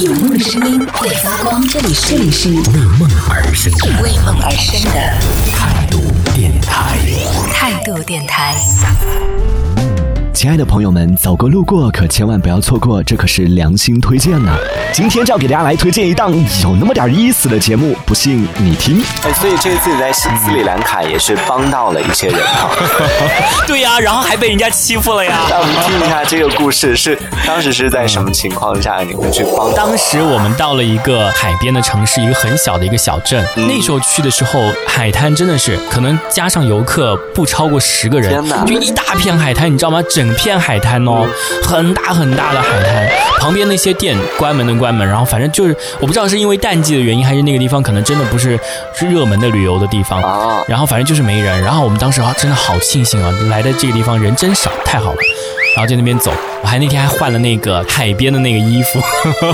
有梦的声音会发光，这里是这里是为梦而生的为梦而生的态度电台。态度电台。亲爱的朋友们，走过路过可千万不要错过，这可是良心推荐呢、今天就要给大家来推荐一档有那么点意思的节目，不信你听。哎，所以这次你在斯斯里兰卡也是帮到了一些人哈。对呀、然后还被人家欺负了呀。那我们听一下这个故事是当时是在什么情况下你会去帮？当时我们到了一个海边的城市，一个很小的一个小镇。那时候去的时候，海滩真的是可能加上游客不超过十个人天哪，就一大片海滩，你知道吗？整片海滩哦，很大很大的海滩，旁边那些店关门的关门，然后反正就是我不知道是因为淡季的原因，还是那个地方可能真的不是是热门的旅游的地方。啊。然后反正就是没人，然后我们当时啊真的好庆幸啊，来的这个地方人真少，太好了。然后在那边走，我还那天还换了那个海边的那个衣服。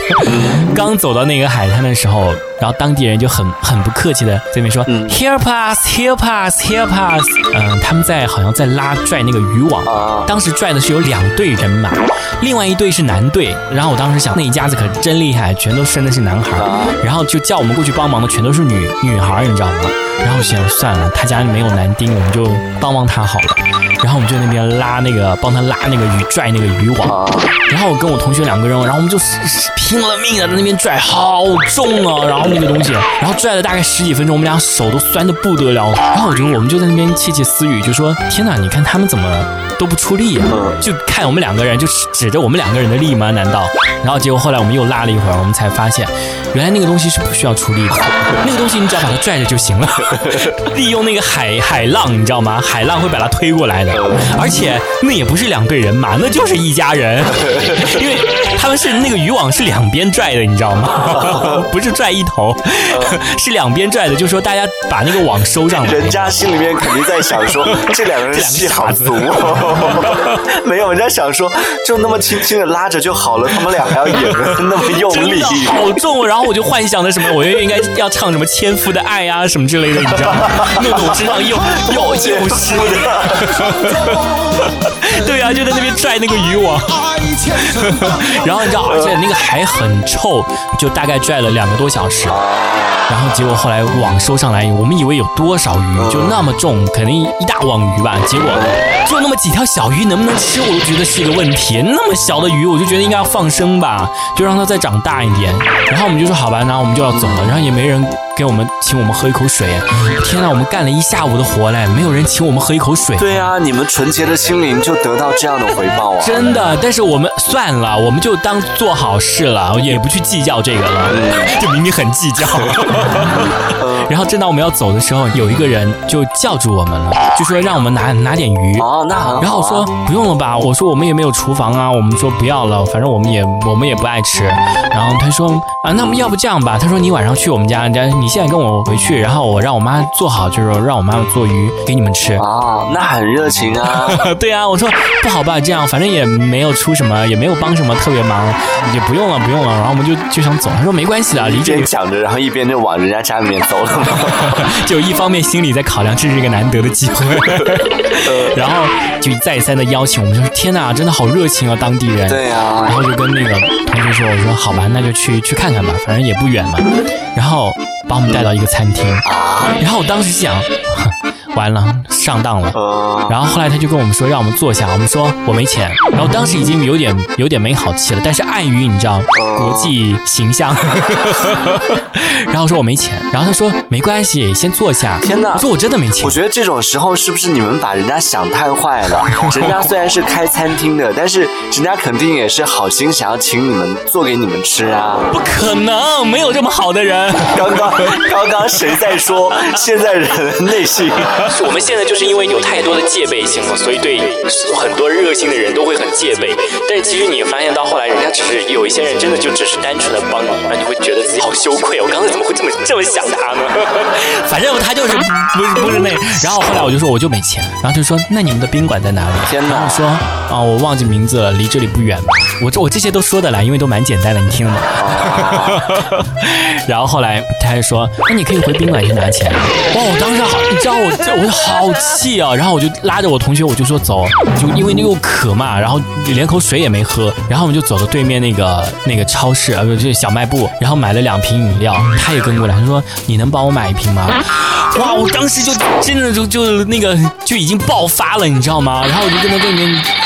刚走到那个海滩的时候，然后当地人就很很不客气的在那边说、Help us, help us, help us。嗯，他们在好像在拉拽那个渔网。啊当时拽的是有两队人马，另外一队是男队。然后我当时想，那一家子可真厉害，全都生的是男孩儿。然后就叫我们过去帮忙的全都是女女孩儿，你知道吗？然后我想算了，他家没有男丁，我们就帮帮他好了。然后我们就那边拉那个，帮他拉那个鱼，拽那个渔网。然后我跟我同学两个人，然后我们就拼了命的在那边拽，好重啊！然后那个东西，然后拽了大概十几分钟，我们俩手都酸的不得了。然后我觉得我们就在那边窃窃私语，就说：天哪，你看他们怎么都不出力呀、就看我们两个人，就指着我们两个人的力吗？难道？然后结果后来我们又拉了一会儿，我们才发现，原来那个东西是不需要出力的，那个东西你只要把它拽着就行了，利用那个海海浪，你知道吗？海浪会把它推过来的，而且那也不是两队人马，那就是一家人，因为他们是那个渔网是两边拽的，你知道吗？不是拽一头，是两边拽的，就说大家把那个网收上来。人家心里面肯定在想说，这两个人戏好足哦。没有，人家想说，就那么轻轻的拉着就好了，他们俩还要演的 那么用力。好重哦，然后我就幻想着什么，我应该要唱什么《千夫的爱》啊什么之类的，你知道吗？弄得我身上又 又又湿的，对啊，就在那边拽那个渔网，然后你知道，而且那个还很臭，就大概拽了两个多小时。然后结果后来网收上来，我们以为有多少鱼，就那么重，肯定一大网鱼吧。结果就那么几条小鱼，能不能吃，我都觉得是一个问题。那么小的鱼，我就觉得应该要放生吧，就让它再长大一点。然后我们就说好吧，然后我们就要走了，然后也没人给我们请我们喝一口水。天呐，我们干了一下午的活嘞，没有人请我们喝一口水。对啊，你们纯洁的心灵就得到这样的回报啊！真的，但是我们算了，我们就当做好事了，也不去计较这个了。这明明很计较。然后正当我们要走的时候，有一个人就叫住我们了，就说让我们拿拿点鱼。哦，那很好啊。然后我说不用了吧，我说我们也没有厨房啊，我们说不要了，反正我们也我们也不爱吃。然后他说啊，那我们要不这样吧，他说你晚上去我们家，你现在跟我回去，然后我让我妈做好，就是说让我妈妈做鱼给你们吃。哦，那很热情啊。对啊，我说不好吧，这样反正也没有出什么，也没有帮什么特别忙，也不用了，不用了。然后我们就就想走，他说没关系的，离一这里边讲着，然后一边就往人家家里面走了。就一方面心里在考量这是一个难得的机会，然后就再三的邀请我们，就说天哪，真的好热情啊，当地人。对啊然后就跟那个同学说，我说好吧，那就去去看看吧，反正也不远嘛。然后把我们带到一个餐厅，然后我当时想，完了，上当了。呃，然后后来他就跟我们说，让我们坐下。我们说我没钱。然后当时已经有点有点没好气了，但是碍于你知道国际形象，然后说我没钱。然后他说没关系，先坐下。天哪我说我真的没钱我。觉得这种时候是不是你们把人家想太坏了？人家虽然是开餐厅的，但是人家肯定也是好心想要请你们做给你们吃啊。不可能，没有这么好的人。刚刚刚刚谁在说现在人内心？我们现在就是因为有太多的戒备心了，所以对很多热心的人都会很戒备。但是其实你发现到后来，人家只是有一些人真的就只是单纯的帮你，然后你会觉得自己好羞愧。我刚才怎么会这么这么想他呢？反正他就是不是不是那。然后后来我就说我就没钱，然后他就说那你们的宾馆在哪里？天哪然后我说啊我忘记名字了，离这里不远。我这我这些都说得来，因为都蛮简单的，你听了吗？然后后来他还说那你可以回宾馆去拿钱。哇，我当时好，你知道我这我就好气啊！然后我就拉着我同学，我就说走，就因为那又渴嘛，然后连口水也没喝，然后我们就走到对面那个那个超市啊，不就是小卖部，然后买了两瓶饮料，他也跟过来，他说你能帮我买一瓶吗？哇！我当时就真的就就那个就已经爆发了，你知道吗？然后我就跟他在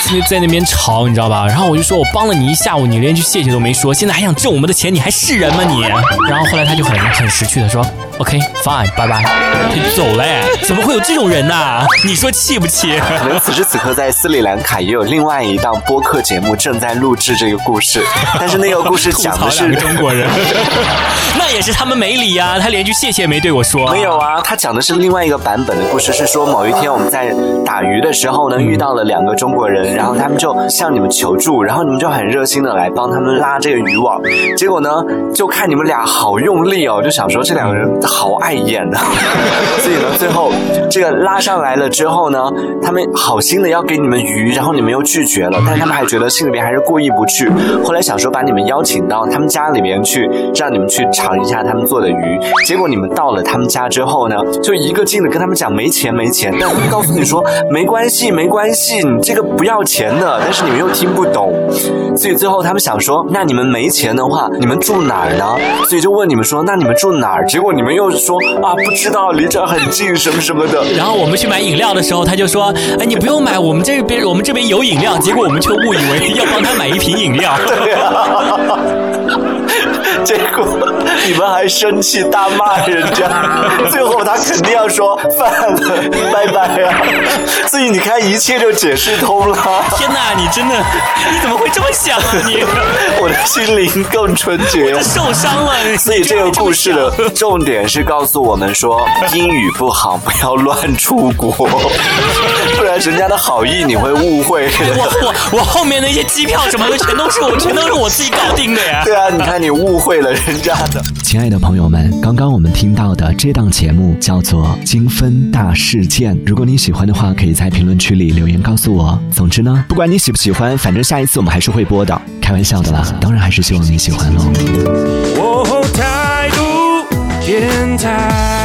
那边在那边吵，你知道吧？然后我就说我帮了你一下午，你连句谢谢都没说，现在还想挣我们的钱，你还是人吗你？然后后来他就很很识趣的说，OK fine，拜拜，他就走了。哎，怎么会有这种人呢？你说气不气？可能此时此刻在斯里兰卡也有另外一档播客节目正在录制这个故事，但是那个故事讲的是中国人，那也是他们没理呀，他连句谢谢没对我说。没有啊，他讲的是另外一个版本的故事，是说某一天我们在打鱼的时候呢，遇到了两个中国人，然后他们就向你们求助，然后你们就很热心的来帮他们拉这个渔网，结果呢，就看你们俩好用力哦，就想说这两个人好碍眼啊，所以呢，最后这个拉上来了之后呢，他们好心的要给你们鱼，然后你们又拒绝了，但他们还觉得心里面还是过意不去，后来想说把你们邀请到他们家里面去，让你们去尝一下他们做的鱼，结果你们到了他们家之后呢，就一个劲的跟他们讲没钱没钱，但他们告诉你说没关系没关系，你这个不要钱的，但是你们又听不懂，所以最后他们想说，那你们没钱的话，你们住哪儿呢？所以就问你们说，那你们住哪儿？结果你们又说啊不知道，离这儿很近什么什么的。然后我们去买饮料的时候，他就说，哎你不用买，我们这边我们这边有饮料。结果我们却误以为要帮他买一瓶饮料。对啊。你们还生气大骂人家，最后他肯定要说饭了，拜拜啊！所以你看，一切就解释通了。天哪，你真的你怎么会这么想啊你？我的心灵更纯洁，受伤了。所以这个故事的重点是告诉我们说，英语不好不要乱出国，不然人家的好意你会误会。我我我后面那些机票什么的全都是我全都是我自己搞定的呀。对啊，你看你误会了人家的。亲爱的朋友们，刚刚我们听到的这档节目叫做《精分大事件》。如果你喜欢的话，可以在评论区里留言告诉我。总之呢，不管你喜不喜欢，反正下一次我们还是会播的。开玩笑的啦，当然还是希望你喜欢喽。态度变态。